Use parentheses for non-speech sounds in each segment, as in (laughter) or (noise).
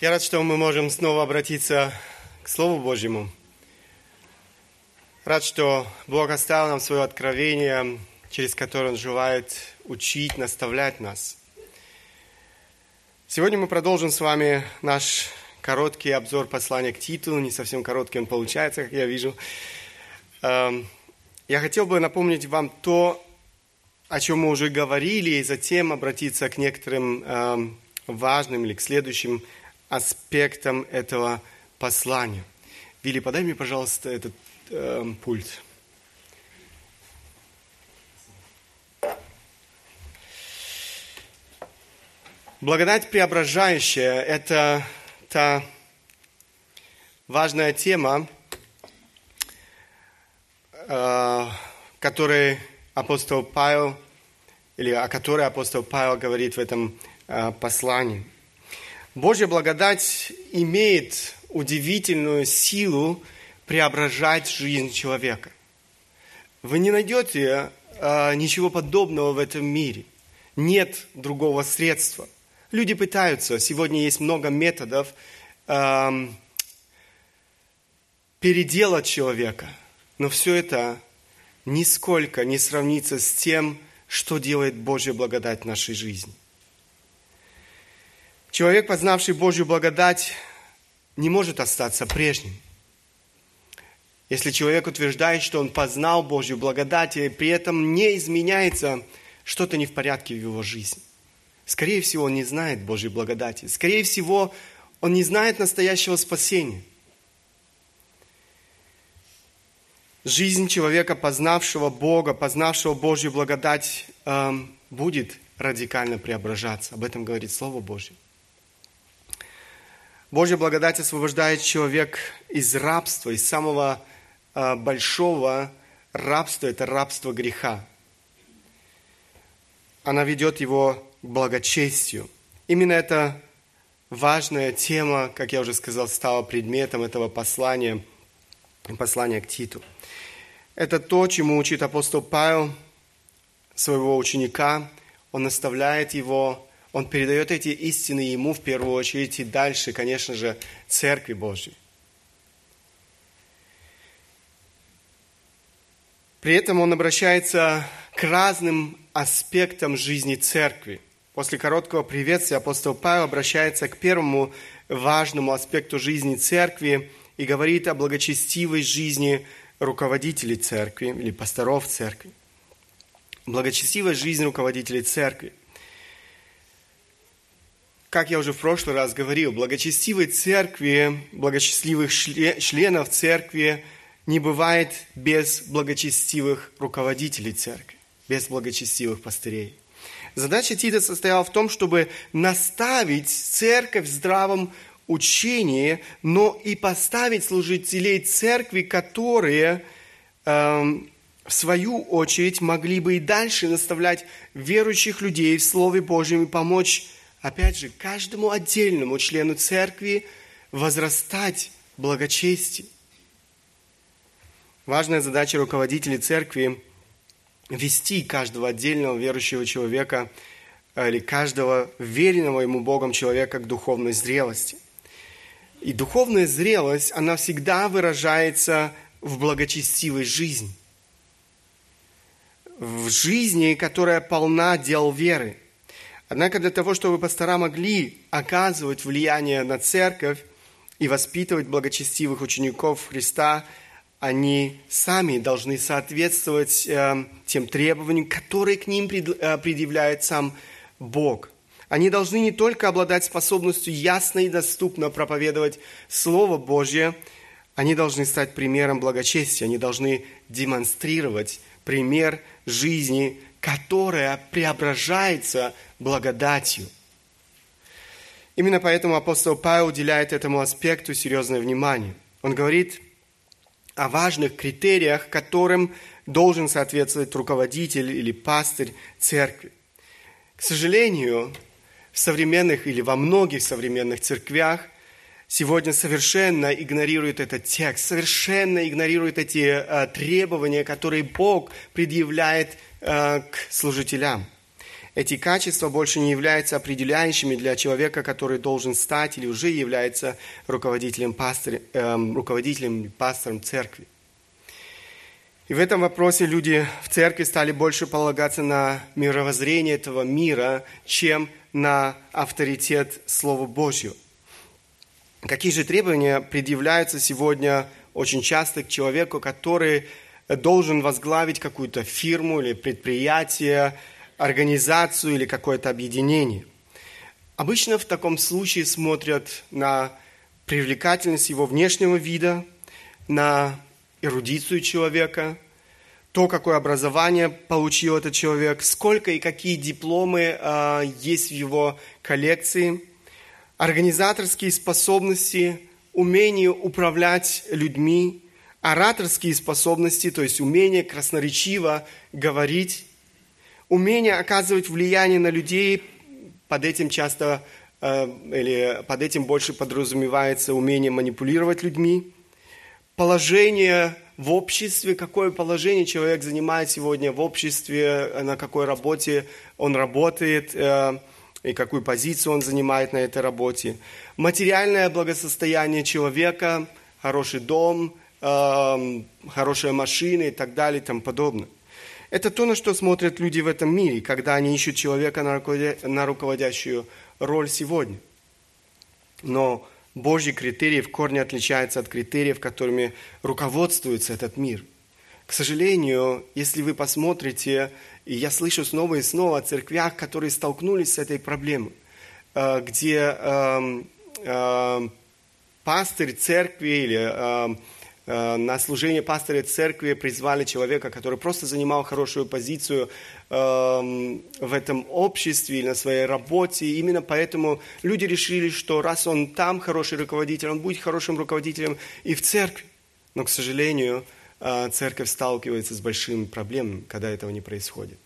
Я рад, что мы можем снова обратиться к Слову Божьему. Рад, что Бог оставил нам свое откровение, через которое Он желает учить, наставлять нас. Сегодня мы продолжим с вами наш короткий обзор послания к Титу. Не совсем короткий он получается, как я вижу. Эм, я хотел бы напомнить вам то, о чем мы уже говорили, и затем обратиться к некоторым эм, важным или к следующим аспектам этого послания. Вилли, подай мне, пожалуйста, этот э, пульт. Благодать преображающая – это та важная тема, э, которой апостол Павел, или о которой апостол Павел говорит в этом э, послании – Божья благодать имеет удивительную силу преображать жизнь человека. Вы не найдете э, ничего подобного в этом мире. Нет другого средства. Люди пытаются. Сегодня есть много методов э, переделать человека. Но все это нисколько не сравнится с тем, что делает Божья благодать в нашей жизни. Человек, познавший Божью благодать, не может остаться прежним. Если человек утверждает, что он познал Божью благодать, и при этом не изменяется, что-то не в порядке в его жизни. Скорее всего, он не знает Божьей благодати. Скорее всего, он не знает настоящего спасения. Жизнь человека, познавшего Бога, познавшего Божью благодать, эм, будет радикально преображаться. Об этом говорит Слово Божье. Божья благодать освобождает человек из рабства, из самого э, большого рабства, это рабство греха. Она ведет его к благочестию. Именно эта важная тема, как я уже сказал, стала предметом этого послания, послания к Титу. Это то, чему учит апостол Павел своего ученика. Он наставляет его он передает эти истины ему в первую очередь и дальше, конечно же, Церкви Божьей. При этом он обращается к разным аспектам жизни Церкви. После короткого приветствия апостол Павел обращается к первому важному аспекту жизни Церкви и говорит о благочестивой жизни руководителей Церкви или пасторов Церкви. Благочестивая жизнь руководителей Церкви – как я уже в прошлый раз говорил, благочестивой церкви, благочестивых членов церкви не бывает без благочестивых руководителей церкви, без благочестивых пастырей. Задача Тита состояла в том, чтобы наставить церковь в здравом учении, но и поставить служителей церкви, которые э, в свою очередь могли бы и дальше наставлять верующих людей в Слове Божьем и помочь опять же, каждому отдельному члену церкви возрастать в благочестии. Важная задача руководителей церкви – вести каждого отдельного верующего человека э, или каждого веренного ему Богом человека к духовной зрелости. И духовная зрелость, она всегда выражается в благочестивой жизни. В жизни, которая полна дел веры – Однако для того, чтобы пастора могли оказывать влияние на церковь и воспитывать благочестивых учеников Христа, они сами должны соответствовать э, тем требованиям, которые к ним э, предъявляет сам Бог. Они должны не только обладать способностью ясно и доступно проповедовать Слово Божье, они должны стать примером благочестия, они должны демонстрировать пример жизни которая преображается благодатью. Именно поэтому апостол Павел уделяет этому аспекту серьезное внимание. Он говорит о важных критериях, которым должен соответствовать руководитель или пастырь церкви. К сожалению, в современных или во многих современных церквях сегодня совершенно игнорируют этот текст, совершенно игнорируют эти э, требования, которые Бог предъявляет Э, к служителям. Эти качества больше не являются определяющими для человека, который должен стать или уже является руководителем, пастор, эм, руководителем пастором церкви. И в этом вопросе люди в церкви стали больше полагаться на мировоззрение этого мира, чем на авторитет Слова Божьего. Какие же требования предъявляются сегодня очень часто к человеку, который должен возглавить какую-то фирму или предприятие, организацию или какое-то объединение. Обычно в таком случае смотрят на привлекательность его внешнего вида, на эрудицию человека, то, какое образование получил этот человек, сколько и какие дипломы э, есть в его коллекции, организаторские способности, умение управлять людьми, ораторские способности, то есть умение красноречиво говорить, умение оказывать влияние на людей, под этим часто э, или под этим больше подразумевается умение манипулировать людьми, положение в обществе, какое положение человек занимает сегодня в обществе, на какой работе он работает, э, и какую позицию он занимает на этой работе. Материальное благосостояние человека, хороший дом, э, хорошая машина и так далее и тому подобное. Это то, на что смотрят люди в этом мире, когда они ищут человека на руководящую роль сегодня. Но Божьи критерии в корне отличаются от критериев, которыми руководствуется этот мир. К сожалению, если вы посмотрите, и я слышу снова и снова о церквях, которые столкнулись с этой проблемой, э, где э, э, пастырь церкви или на служение пастора церкви призвали человека, который просто занимал хорошую позицию эм, в этом обществе или на своей работе. Именно поэтому люди решили, что раз он там хороший руководитель, он будет хорошим руководителем и в церкви. Но, к сожалению, э, церковь сталкивается с большими проблемами, когда этого не происходит.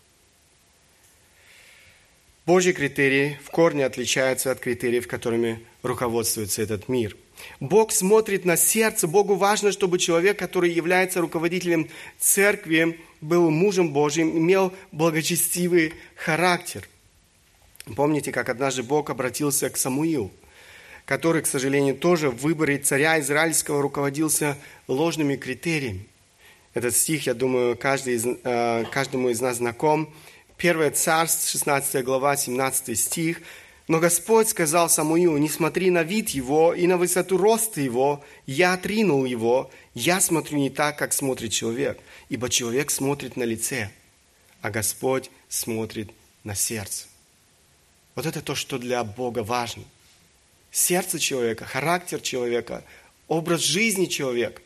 Божьи критерии в корне отличаются от критериев, которыми руководствуется этот мир – Бог смотрит на сердце. Богу важно, чтобы человек, который является руководителем церкви, был мужем Божьим, имел благочестивый характер. Помните, как однажды Бог обратился к Самуилу, который, к сожалению, тоже в выборе царя израильского руководился ложными критериями. Этот стих, я думаю, каждый из, э, каждому из нас знаком. Первое царство, 16 глава, 17 стих – но Господь сказал Самуилу, не смотри на вид его и на высоту роста его, я отринул его, я смотрю не так, как смотрит человек, ибо человек смотрит на лице, а Господь смотрит на сердце. Вот это то, что для Бога важно. Сердце человека, характер человека, образ жизни человека.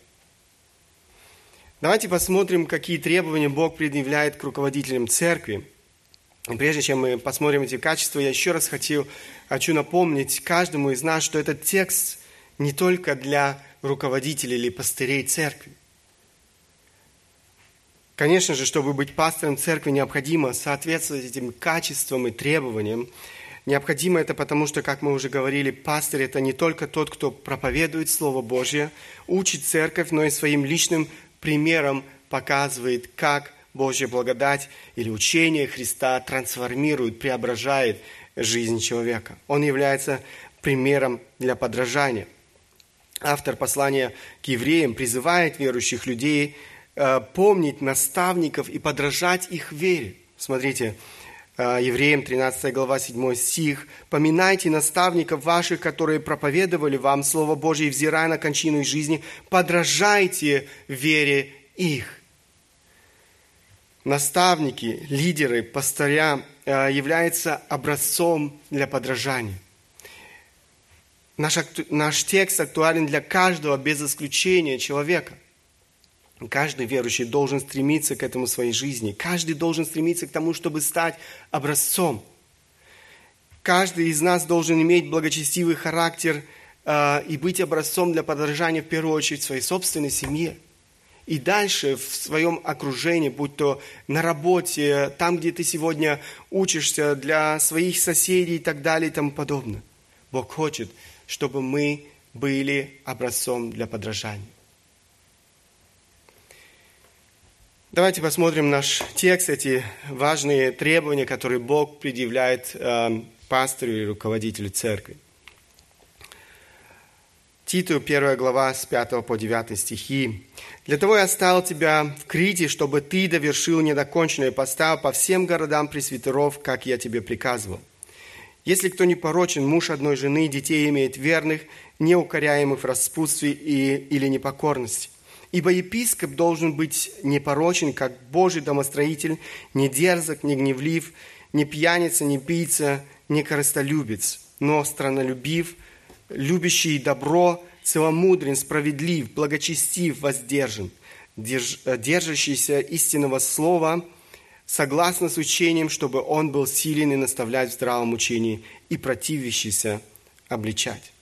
Давайте посмотрим, какие требования Бог предъявляет к руководителям церкви – Прежде чем мы посмотрим эти качества, я еще раз хочу, хочу напомнить каждому из нас, что этот текст не только для руководителей или пастырей церкви. Конечно же, чтобы быть пастором церкви, необходимо соответствовать этим качествам и требованиям. Необходимо это потому, что, как мы уже говорили, пастор – это не только тот, кто проповедует Слово Божье, учит церковь, но и своим личным примером показывает, как Божья благодать или учение Христа трансформирует, преображает жизнь человека. Он является примером для подражания. Автор послания к евреям призывает верующих людей э, помнить наставников и подражать их вере. Смотрите, э, Евреям 13 глава 7 стих. «Поминайте наставников ваших, которые проповедовали вам Слово Божие, взирая на кончину их жизни, подражайте вере их» наставники, лидеры, пастыря э, являются образцом для подражания. Наш, наш текст актуален для каждого без исключения человека. Каждый верующий должен стремиться к этому в своей жизни. Каждый должен стремиться к тому, чтобы стать образцом. Каждый из нас должен иметь благочестивый характер э, и быть образцом для подражания в первую очередь своей собственной семье – и дальше в своем окружении, будь то на работе, там, где ты сегодня учишься, для своих соседей и так далее и тому подобное. Бог хочет, чтобы мы были образцом для подражания. Давайте посмотрим наш текст, эти важные требования, которые Бог предъявляет э, пастору и руководителю церкви. Титу, 1 глава, с 5 по 9 стихи. «Для того я оставил тебя в Крите, чтобы ты довершил недоконченное, поставил по всем городам пресвитеров, как я тебе приказывал. Если кто не порочен, муж одной жены, детей имеет верных, неукоряемых в распутстве и, или непокорности. Ибо епископ должен быть непорочен, как Божий домостроитель, не дерзок, не гневлив, не пьяница, не пийца, не корыстолюбец, но странолюбив, любящий добро, целомудрен, справедлив, благочестив, воздержан, держ, держащийся истинного слова, согласно с учением, чтобы он был силен и наставлять в здравом учении, и противящийся обличать.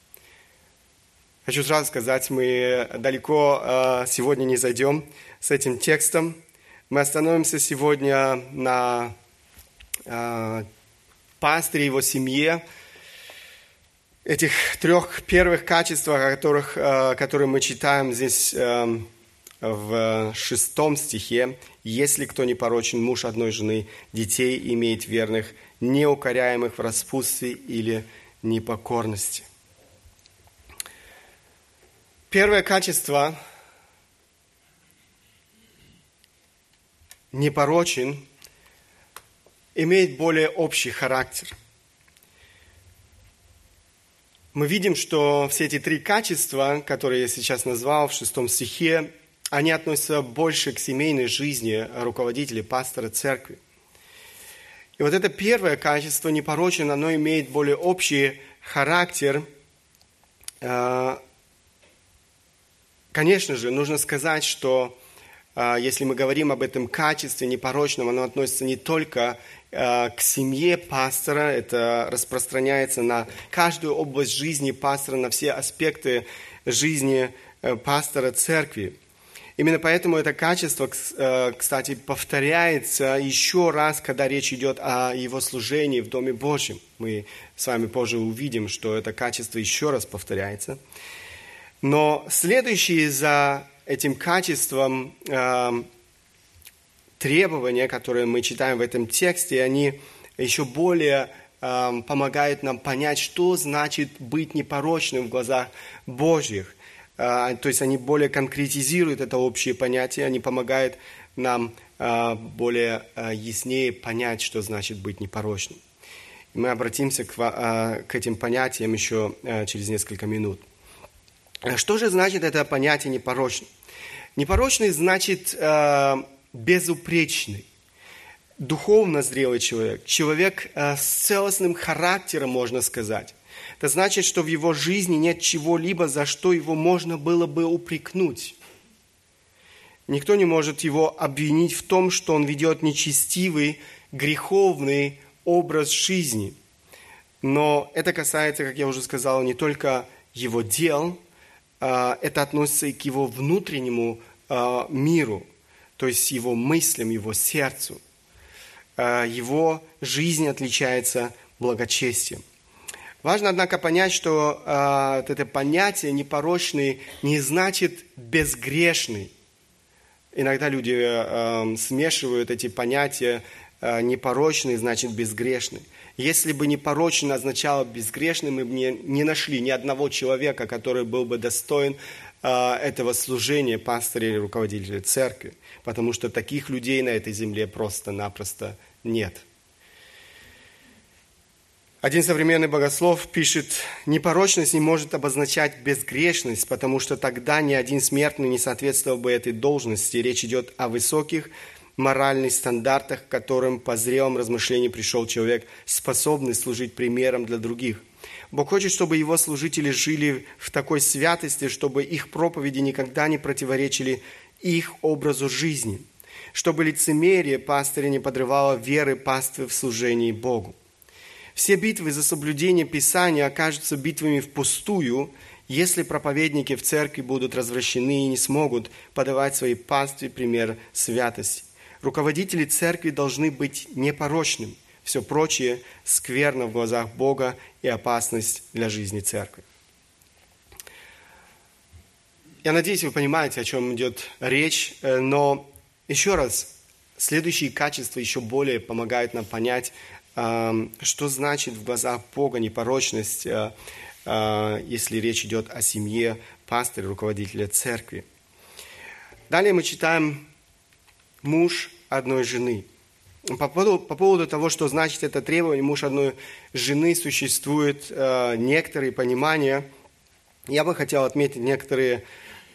Хочу сразу сказать, мы далеко э, сегодня не зайдем с этим текстом. Мы остановимся сегодня на э, пастыре его семье, этих трех первых качествах, о которых, э, которые мы читаем здесь в шестом стихе. «Если кто не порочен, муж одной жены, детей имеет верных, неукоряемых в распутстве или непокорности». Первое качество непорочен, имеет более общий характер. Мы видим, что все эти три качества, которые я сейчас назвал в шестом стихе, они относятся больше к семейной жизни руководителя, пастора церкви. И вот это первое качество, непорочен, оно имеет более общий характер, э, Конечно же, нужно сказать, что а, если мы говорим об этом качестве непорочном, оно относится не только к семье пастора, это распространяется на каждую область жизни пастора, на все аспекты жизни э, пастора церкви. Именно поэтому это качество, э, кстати, повторяется еще раз, когда речь идет о его служении в Доме Божьем. Мы с вами позже увидим, что это качество еще раз повторяется. Но следующие за этим качеством э, требования, которые мы читаем в этом тексте, они еще более э, помогают нам понять, что значит быть непорочным в глазах Божьих. Э, то есть они более конкретизируют это общее понятие, они помогают нам э, более э, яснее понять, что значит быть непорочным. мы обратимся к, э, к этим понятиям еще э, через несколько минут. Что же значит это понятие непорочный? Непорочный значит э, безупречный, духовно зрелый человек, человек э, с целостным характером, можно сказать. Это значит, что в его жизни нет чего-либо, за что его можно было бы упрекнуть. Никто не может его обвинить в том, что он ведет нечестивый, греховный образ жизни. Но это касается, как я уже сказал, не только его дел, а, это относится и к его внутреннему а, миру, то есть его мыслям, его сердцу. А, его жизнь отличается благочестием. Важно, однако, понять, что э, это понятие непорочный не значит безгрешный. Иногда люди э, смешивают эти понятия э, непорочный значит безгрешный. Если бы непорочно означало безгрешный, мы бы не, не нашли ни одного человека, который был бы достоин э, этого служения пастыря или руководителя церкви, потому что таких людей на этой земле просто-напросто нет. Один современный богослов пишет, непорочность не может обозначать безгрешность, потому что тогда ни один смертный не соответствовал бы этой должности. Речь идет о высоких моральных стандартах, к которым по зрелом размышлении пришел человек, способный служить примером для других. Бог хочет, чтобы его служители жили в такой святости, чтобы их проповеди никогда не противоречили их образу жизни, чтобы лицемерие пастыря не подрывало веры паствы в служении Богу. Все битвы за соблюдение Писания окажутся битвами впустую, если проповедники в церкви будут развращены и не смогут подавать своей пастве пример святости. Руководители церкви должны быть непорочным. Все прочее скверно в глазах Бога и опасность для жизни церкви. Я надеюсь, вы понимаете, о чем идет речь, э, но Еще раз, следующие качества еще более помогают нам понять, что значит в глазах Бога непорочность, э, э, если речь идет о семье пастыря, руководителя церкви. Далее мы читаем муж одной жены. По поводу, по поводу того, что значит это требование муж одной жены, существует э, некоторые понимания. Я бы хотел отметить некоторые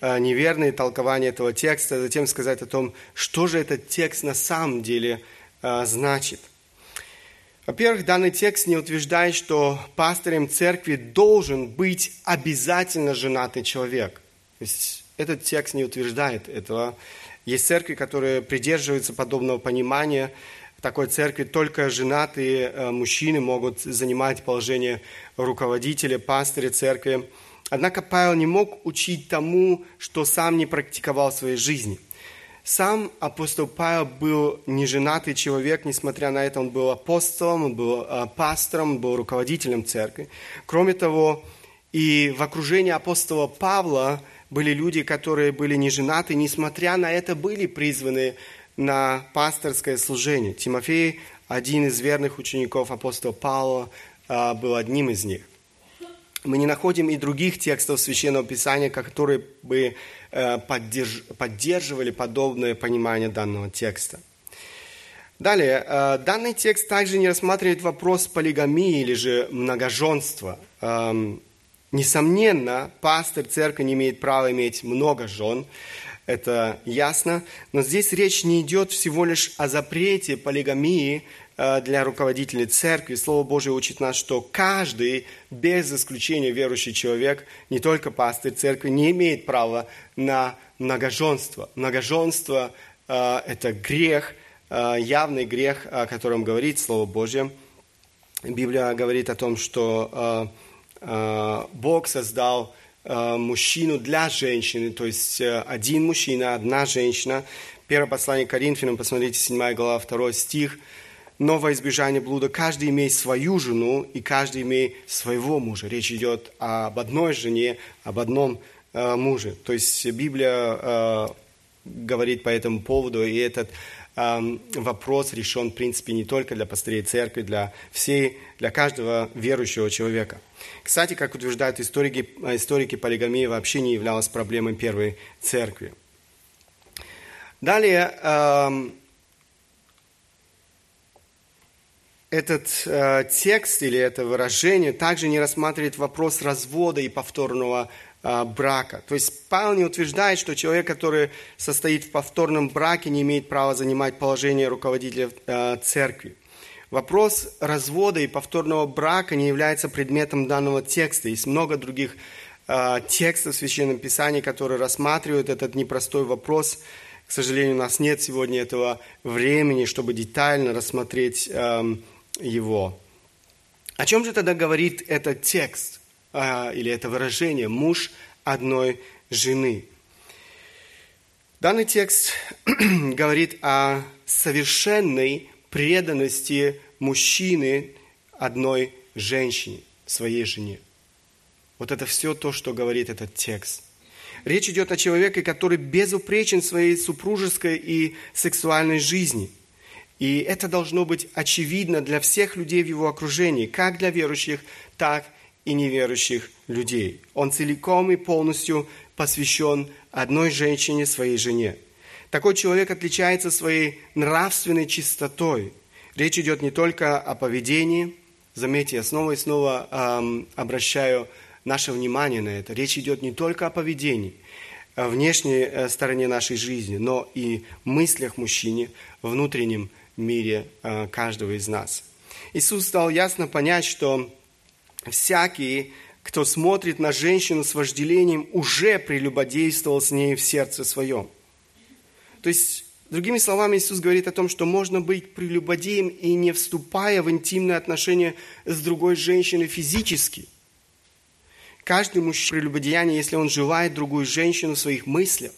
э, неверные толкования этого текста, а затем сказать о том, что же этот текст на самом деле э, значит. Во-первых, данный текст не утверждает, что пастырем церкви должен быть обязательно женатый человек. То есть этот текст не утверждает этого. Есть церкви, которые придерживаются подобного понимания. Такой церкви только женатые э, мужчины могут занимать положение руководителя, пастыря церкви. Однако Павел не мог учить тому, что сам не практиковал в своей жизни – сам апостол Павел был неженатый человек, несмотря на это он был апостолом, он был э, пастором, он был руководителем церкви. Кроме того, и в окружении апостола Павла были люди, которые были неженаты, несмотря на это были призваны на пасторское служение. Тимофей, один из верных учеников апостола Павла, э, был одним из них. Мы не находим и других текстов Священного Писания, которые бы Э, поддерживали подобное понимание данного текста. Далее, э, данный текст также не рассматривает вопрос полигамии или же многоженства. Эм, несомненно, пастор церкви не имеет права иметь много жен, это ясно, но здесь речь не идет всего лишь о запрете полигамии Э, для руководителей церкви. Слово Божие учит нас, что каждый, без исключения верующий человек, не только пастырь церкви, не имеет права на многоженство. Многоженство э, – это грех, э, явный грех, о котором говорит Слово Божье. Библия говорит о том, что Бог создал мужчину для женщины, то есть один мужчина, одна женщина. Первое послание Коринфянам, посмотрите, 7 глава, 2 стих – но во избежание блуда каждый имеет свою жену и каждый имеет своего мужа. Речь идет об одной жене, об одном э, муже. То есть Библия э, говорит по этому поводу, и этот э, вопрос решен, в принципе, не только для пастырей церкви, для всей, для каждого верующего человека. Кстати, как утверждают историки, историки полигамия вообще не являлась проблемой первой церкви. Далее, эм, этот э, текст или это выражение также не рассматривает вопрос развода и повторного э, брака. То есть Павел не утверждает, что человек, который состоит в повторном браке, не имеет права занимать положение руководителя э, церкви. Вопрос развода и повторного брака не является предметом данного текста. Есть много других э, текстов в Священном Писании, которые рассматривают этот непростой вопрос. К сожалению, у нас нет сегодня этого времени, чтобы детально рассмотреть э, его. О чем же тогда говорит этот текст а, или это выражение «муж одной жены»? Данный текст (clears throat) говорит о совершенной преданности мужчины одной женщине, своей жене. Вот это все то, что говорит этот текст. Речь идет о человеке, который безупречен в своей супружеской и сексуальной жизни – и это должно быть очевидно для всех людей в его окружении, как для верующих, так и неверующих людей. Он целиком и полностью посвящен одной женщине, своей жене. Такой человек отличается своей нравственной чистотой. Речь идет не только о поведении. Заметьте, я снова и снова эм, обращаю наше внимание на это. Речь идет не только о поведении, о внешней э, стороне нашей жизни, но и мыслях мужчине, внутреннем мире э, каждого из нас. Иисус дал ясно понять, что всякий, кто смотрит на женщину с вожделением, уже прелюбодействовал с ней в сердце своем. То есть, другими словами, Иисус говорит о том, что можно быть прелюбодеем и не вступая в интимные отношения с другой женщиной физически. Каждый мужчина прелюбодеяние, если он желает другую женщину в своих мыслях,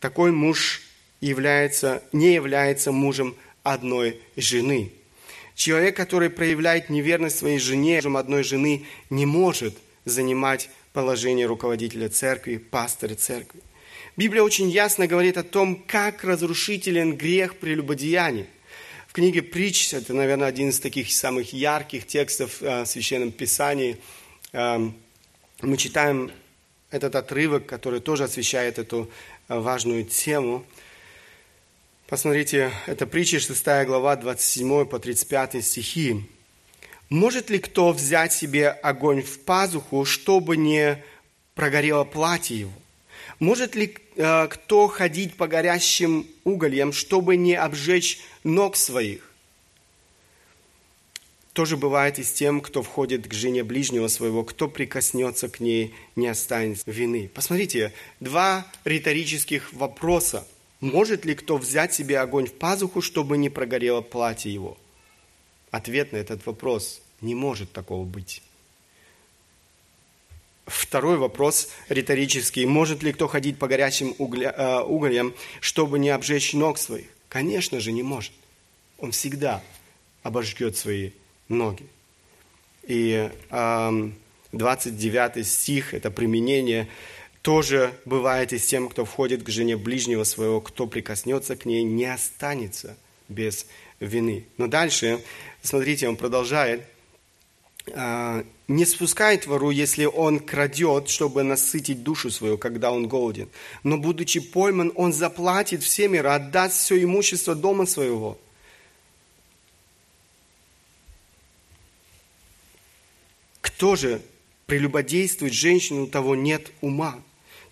такой муж является, не является мужем одной жены. Человек, который проявляет неверность своей жене, мужем одной жены, не может занимать положение руководителя церкви, пастора церкви. Библия очень ясно говорит о том, как разрушителен грех прелюбодеяния. В книге «Притч» это, наверное, один из таких самых ярких текстов э, в Священном Писании. Э, мы читаем этот отрывок, который тоже освещает эту э, важную тему. Посмотрите, это притча 6 глава, 27 по 35 стихи. «Может ли кто взять себе огонь в пазуху, чтобы не прогорело платье его? Может ли э, кто ходить по горящим угольям, чтобы не обжечь ног своих? Тоже бывает и с тем, кто входит к жене ближнего своего, кто прикоснется к ней, не останется вины. Посмотрите, два риторических вопроса. Может ли кто взять себе огонь в пазуху, чтобы не прогорело платье его? Ответ на этот вопрос – не может такого быть. Второй вопрос риторический. Может ли кто ходить по горячим угля, э, угольям, чтобы не обжечь ног своих? Конечно же, не может. Он всегда обожгет свои ноги. И э, 29 стих, это применение, тоже бывает и с тем, кто входит к жене ближнего своего, кто прикоснется к ней, не останется без вины. Но дальше, смотрите, он продолжает – а, не спускает вору, если он крадет, чтобы насытить душу свою, когда он голоден. Но, будучи пойман, он заплатит все миры, отдаст все имущество дома своего. Кто же прелюбодействует женщину, того нет ума.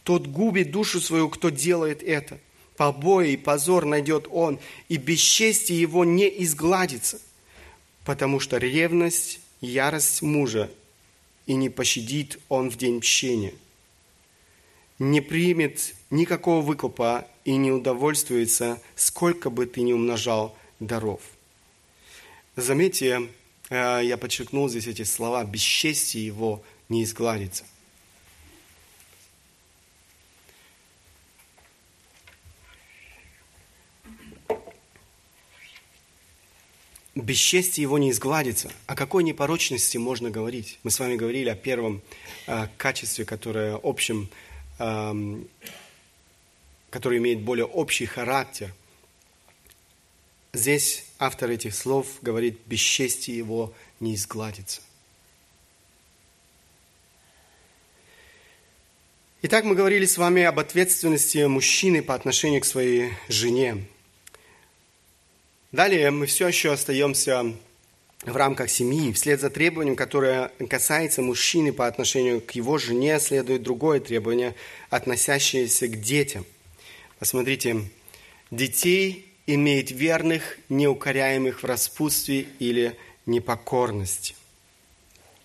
Тот губит душу свою, кто делает это. Побои и позор найдет он, и бесчестие его не изгладится, потому что ревность ярость мужа, и не пощадит он в день мщения. Не примет никакого выкупа и не удовольствуется, сколько бы ты ни умножал даров. Заметьте, э, я подчеркнул здесь эти слова, бесчестие его не изгладится. Бесчестие его не изгладится. О какой непорочности можно говорить? Мы с вами говорили о первом э, качестве, которое общем, э, которое имеет более общий характер. Здесь автор этих слов говорит, бесчестие его не изгладится. Итак, мы говорили с вами об ответственности мужчины по отношению к своей жене. Далее мы все еще остаемся в рамках семьи. Вслед за требованием, которое касается мужчины по отношению к его жене, следует другое требование, относящееся к детям. Посмотрите, детей имеет верных, неукоряемых в распутстве или непокорности.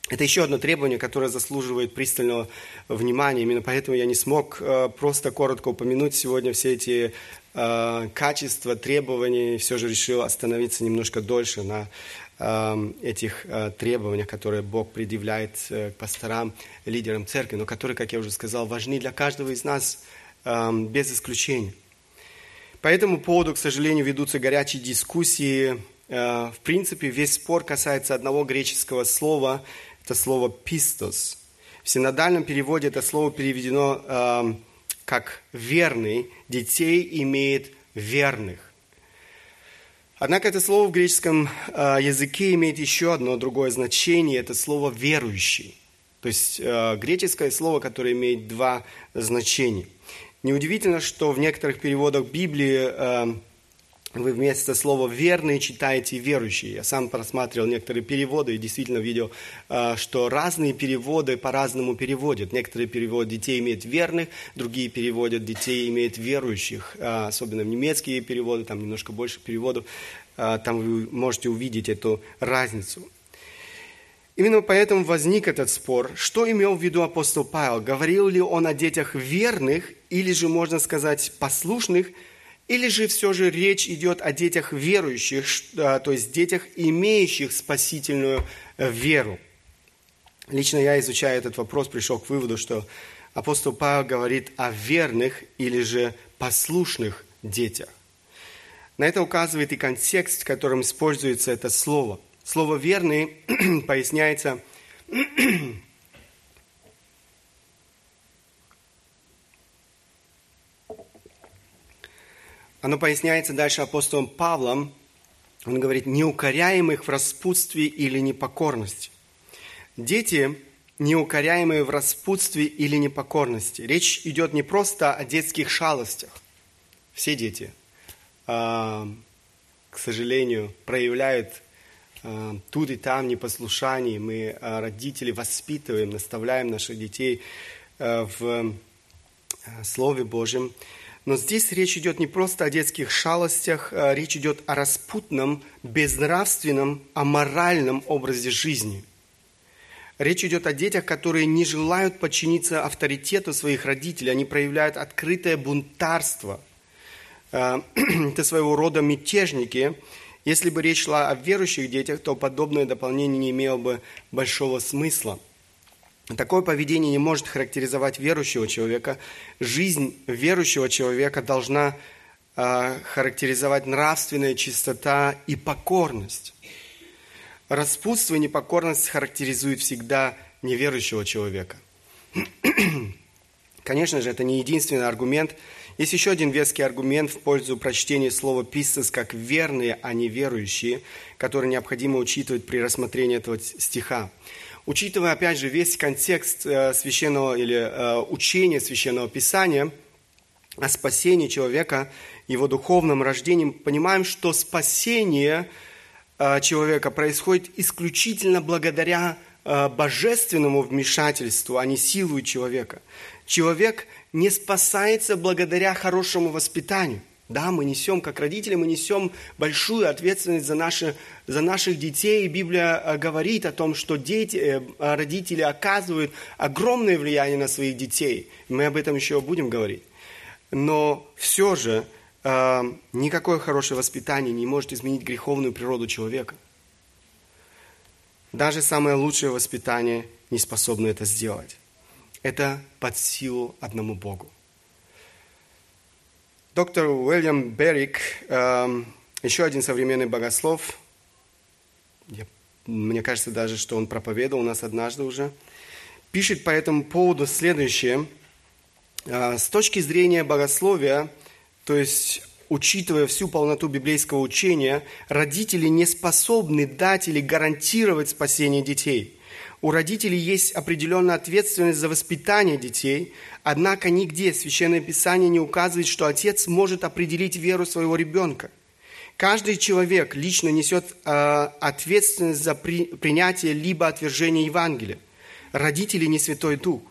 Это еще одно требование, которое заслуживает пристального внимания. Именно поэтому я не смог э, просто коротко упомянуть сегодня все эти э, качества, требования, все же решил остановиться немножко дольше на э, этих э, требованиях, которые Бог предъявляет к пасторам, лидерам церкви, но которые, как я уже сказал, важны для каждого из нас э, без исключения. По этому поводу, к сожалению, ведутся горячие дискуссии. В принципе, весь спор касается одного греческого слова, это слово «пистос». В синодальном переводе это слово переведено э, как верный, детей имеет верных. Однако это слово в греческом э, языке имеет еще одно другое значение, это слово верующий. То есть э, греческое слово, которое имеет два значения. Неудивительно, что в некоторых переводах Библии э, вы вместо слова «верный» читаете «верующий». Я сам просматривал некоторые переводы и действительно видел, а, что разные переводы по-разному переводят. Некоторые переводят «детей имеют верных», другие переводят «детей имеют верующих». А, особенно немецкие переводы, там немножко больше переводов, а, там вы можете увидеть эту разницу. Именно поэтому возник этот спор. Что имел в виду апостол Павел? Говорил ли он о детях верных или же, можно сказать, послушных – или же все же речь идет о детях верующих, а, то есть детях, имеющих спасительную э, веру? Лично я, изучая этот вопрос, пришел к выводу, что апостол Павел говорит о верных или же послушных детях. На это указывает и контекст, в котором используется это слово. Слово «верный» (clears throat) поясняется Оно поясняется дальше апостолом Павлом. Он говорит, неукоряемых в распутстве или непокорности. Дети, неукоряемые в распутстве или непокорности. Речь идет не просто о детских шалостях. Все дети, а, к сожалению, проявляют а, тут и там непослушание. Мы, а, родители, воспитываем, наставляем наших детей в Слове Божьем. Но здесь речь идет не просто о детских шалостях, а речь идет о распутном, безнравственном, аморальном образе жизни. Речь идет о детях, которые не желают подчиниться авторитету своих родителей, они проявляют открытое бунтарство. Э, (clears throat) это своего рода мятежники. Если бы речь шла о верующих детях, то подобное дополнение не имело бы большого смысла – Такое поведение не может характеризовать верующего человека. Жизнь верующего человека должна э, характеризовать нравственная чистота и покорность. Распутство и непокорность характеризуют всегда неверующего человека. (clears throat) Конечно же, это не единственный аргумент. Есть еще один веский аргумент в пользу прочтения слова «писцес» как «верные», а не «верующие», который необходимо учитывать при рассмотрении этого стиха. Учитывая, опять же, весь контекст э, священного или э, учения священного писания о спасении человека, его духовном рождении, понимаем, что спасение э, человека происходит исключительно благодаря божественному вмешательству, а не силу человека. Человек не спасается благодаря хорошему воспитанию – да, мы несем, как родители, мы несем большую ответственность за, наши, за наших детей. И Библия э, говорит о том, что дети, э, родители оказывают огромное влияние на своих детей. Мы об этом еще будем говорить. Но все же э, никакое хорошее воспитание не может изменить греховную природу человека. Даже самое лучшее воспитание не способно это сделать. Это под силу одному Богу. Доктор Уильям Беррик, эм, еще один современный богослов, мне кажется даже, что он проповедовал у нас однажды уже, пишет по этому поводу следующее. Э, с точки зрения богословия, то есть учитывая всю полноту библейского учения, родители не способны дать или гарантировать спасение детей – у родителей есть определенная ответственность за воспитание детей, однако нигде Священное Писание не указывает, что отец может определить веру своего ребенка. Каждый человек лично несет э, ответственность за при, принятие либо отвержение Евангелия. Родители не Святой Дух.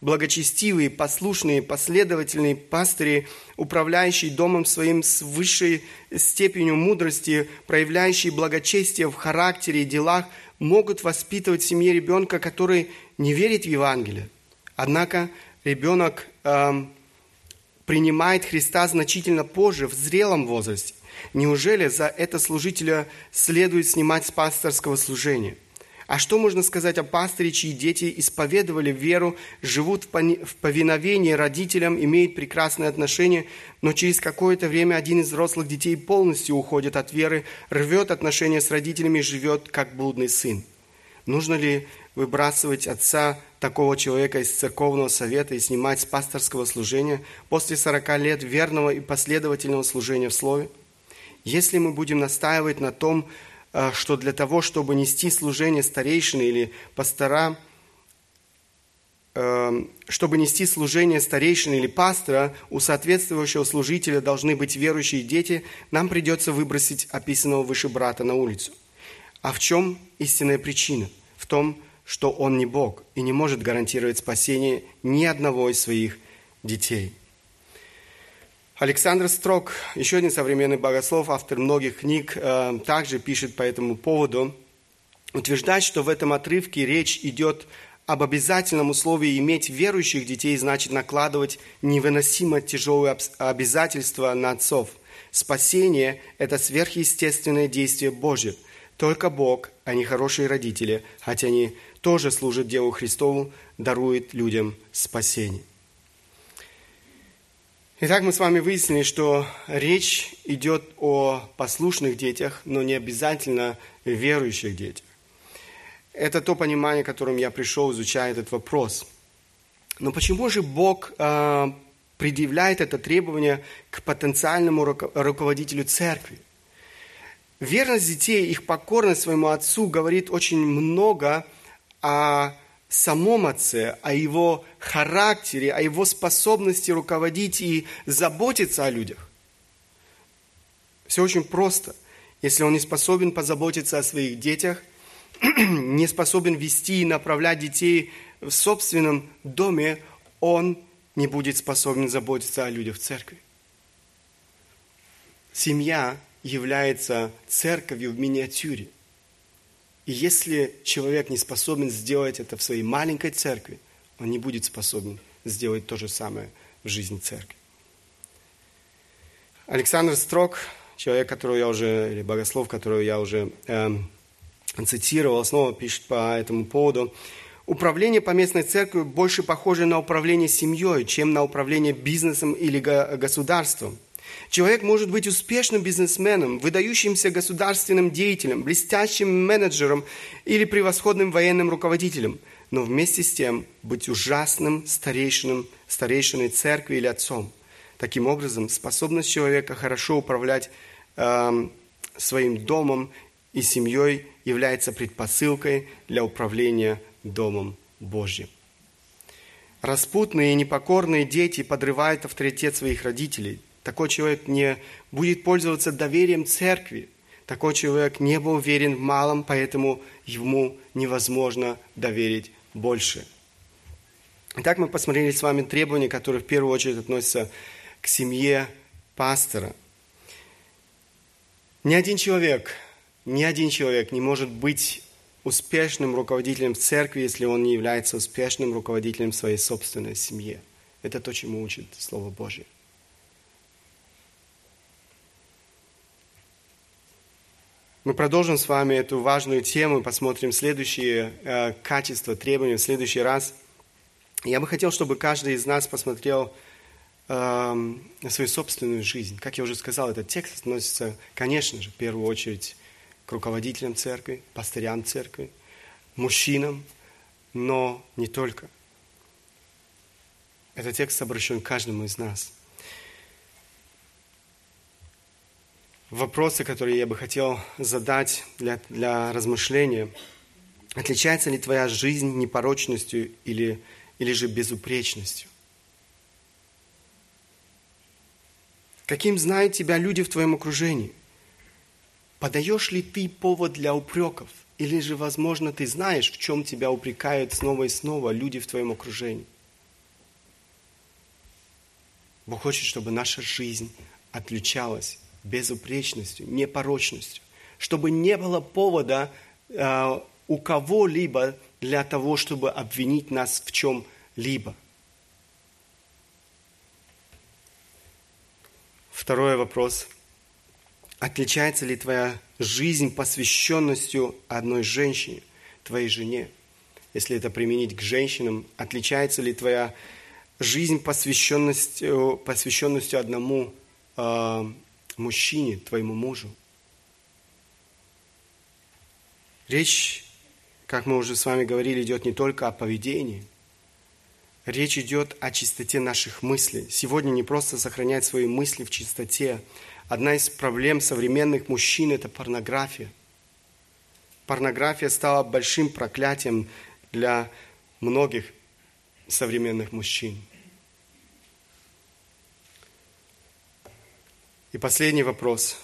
Благочестивые, послушные, последовательные пастыри, управляющие домом своим с высшей степенью мудрости, проявляющие благочестие в характере и делах – могут воспитывать в семье ребенка, который не верит в Евангелие. Однако ребенок э, принимает Христа значительно позже, в зрелом возрасте. Неужели за это служителя следует снимать с пасторского служения? А что можно сказать о пастыре, чьи дети исповедовали веру, живут в повиновении родителям, имеют прекрасные отношения, но через какое-то время один из взрослых детей полностью уходит от веры, рвет отношения с родителями и живет как блудный сын? Нужно ли выбрасывать отца такого человека из церковного совета и снимать с пасторского служения после 40 лет верного и последовательного служения в Слове? Если мы будем настаивать на том, что для того, чтобы нести служение старейшины или пастора, э, чтобы нести служение старейшины или пастора, у соответствующего служителя должны быть верующие дети, нам придется выбросить описанного выше брата на улицу. А в чем истинная причина? В том, что он не Бог и не может гарантировать спасение ни одного из своих детей – Александр Строк, еще один современный богослов, автор многих книг, э, также пишет по этому поводу, утверждает, что в этом отрывке речь идет об обязательном условии иметь верующих детей, значит накладывать невыносимо тяжелые обязательства на отцов. Спасение – это сверхъестественное действие Божье. Только Бог, а не хорошие родители, хотя они тоже служат Делу Христову, дарует людям спасение. Итак, мы с вами выяснили, что речь идет о послушных детях, но не обязательно верующих детях. Это то понимание, к которому я пришел, изучая этот вопрос. Но почему же Бог э, предъявляет это требование к потенциальному руководителю церкви. Верность детей, их покорность своему отцу говорит очень много о самом отце, о его характере, о его способности руководить и заботиться о людях. Все очень просто. Если он не способен позаботиться о своих детях, (clears throat) не способен вести и направлять детей в собственном доме, он не будет способен заботиться о людях в церкви. Семья является церковью в миниатюре. И если человек не способен сделать это в своей маленькой церкви, он не будет способен сделать то же самое в жизни церкви. Александр Строк, человек, которого я уже, или богослов, которого я уже эм, цитировал, снова пишет по этому поводу. Управление по местной больше похоже на управление семьей, чем на управление бизнесом или государством. Человек может быть успешным бизнесменом, выдающимся государственным деятелем, блестящим менеджером или превосходным военным руководителем, но вместе с тем быть ужасным старейшином, старейшиной церкви или отцом. Таким образом, способность человека хорошо управлять э, своим домом и семьей является предпосылкой для управления домом Божьим. Распутные и непокорные дети подрывают авторитет своих родителей – такой человек не будет пользоваться доверием церкви. Такой человек не был уверен в малом, поэтому ему невозможно доверить больше. Итак, мы посмотрели с вами требования, которые в первую очередь относятся к семье пастора. Ни один человек, ни один человек не может быть успешным руководителем в церкви, если он не является успешным руководителем своей собственной семье. Это то, чему учит Слово Божье. Мы продолжим с вами эту важную тему, посмотрим следующие э, качества, требования в следующий раз. Я бы хотел, чтобы каждый из нас посмотрел э, свою собственную жизнь. Как я уже сказал, этот текст относится, конечно же, в первую очередь к руководителям церкви, пастырям церкви, мужчинам, но не только. Этот текст обращен к каждому из нас – вопросы, которые я бы хотел задать для, для размышления. Отличается ли твоя жизнь непорочностью или, или же безупречностью? Каким знают тебя люди в твоем окружении? Подаешь ли ты повод для упреков? Или же, возможно, ты знаешь, в чем тебя упрекают снова и снова люди в твоем окружении? Бог хочет, чтобы наша жизнь отличалась безупречностью, непорочностью, чтобы не было повода э, у кого-либо для того, чтобы обвинить нас в чем-либо. Второй вопрос. Отличается ли твоя жизнь посвященностью одной женщине, твоей жене? Если это применить к женщинам, отличается ли твоя жизнь посвященностью, посвященностью одному э, мужчине, твоему мужу. Речь, как мы уже с вами говорили, идет не только о поведении. Речь идет о чистоте наших мыслей. Сегодня не просто сохранять свои мысли в чистоте. Одна из проблем современных мужчин – это порнография. Порнография стала большим проклятием для многих современных мужчин – И последний вопрос.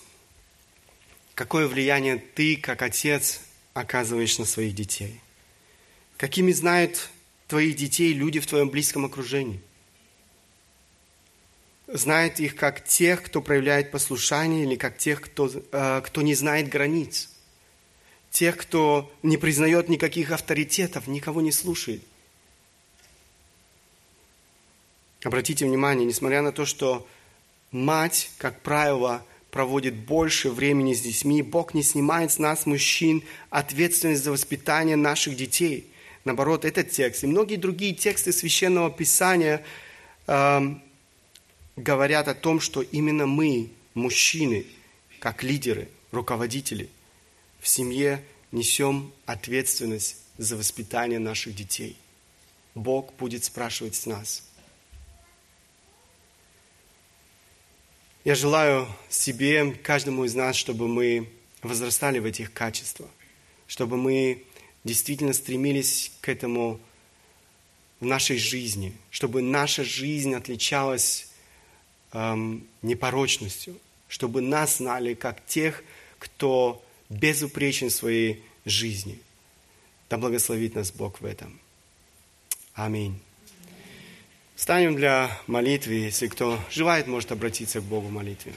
Какое влияние ты, как отец, оказываешь на своих детей? Какими знают твоих детей люди в твоем близком окружении? Знают их как тех, кто проявляет послушание, или как тех, кто, э, кто не знает границ? Тех, кто не признает никаких авторитетов, никого не слушает? Обратите внимание, несмотря на то, что Мать, как правило, проводит больше времени с детьми. Бог не снимает с нас, мужчин, ответственность за воспитание наших детей. Наоборот, этот текст и многие другие тексты Священного Писания э, говорят о том, что именно мы, мужчины, как лидеры, руководители, в семье несем ответственность за воспитание наших детей. Бог будет спрашивать с нас – Я желаю себе, каждому из нас, чтобы мы возрастали в этих качествах, чтобы мы действительно стремились к этому в нашей жизни, чтобы наша жизнь отличалась эм, непорочностью, чтобы нас знали как тех, кто безупречен в своей жизни. Да благословит нас Бог в этом. Аминь. Встанем для молитвы. Если кто желает, может обратиться к Богу в молитве.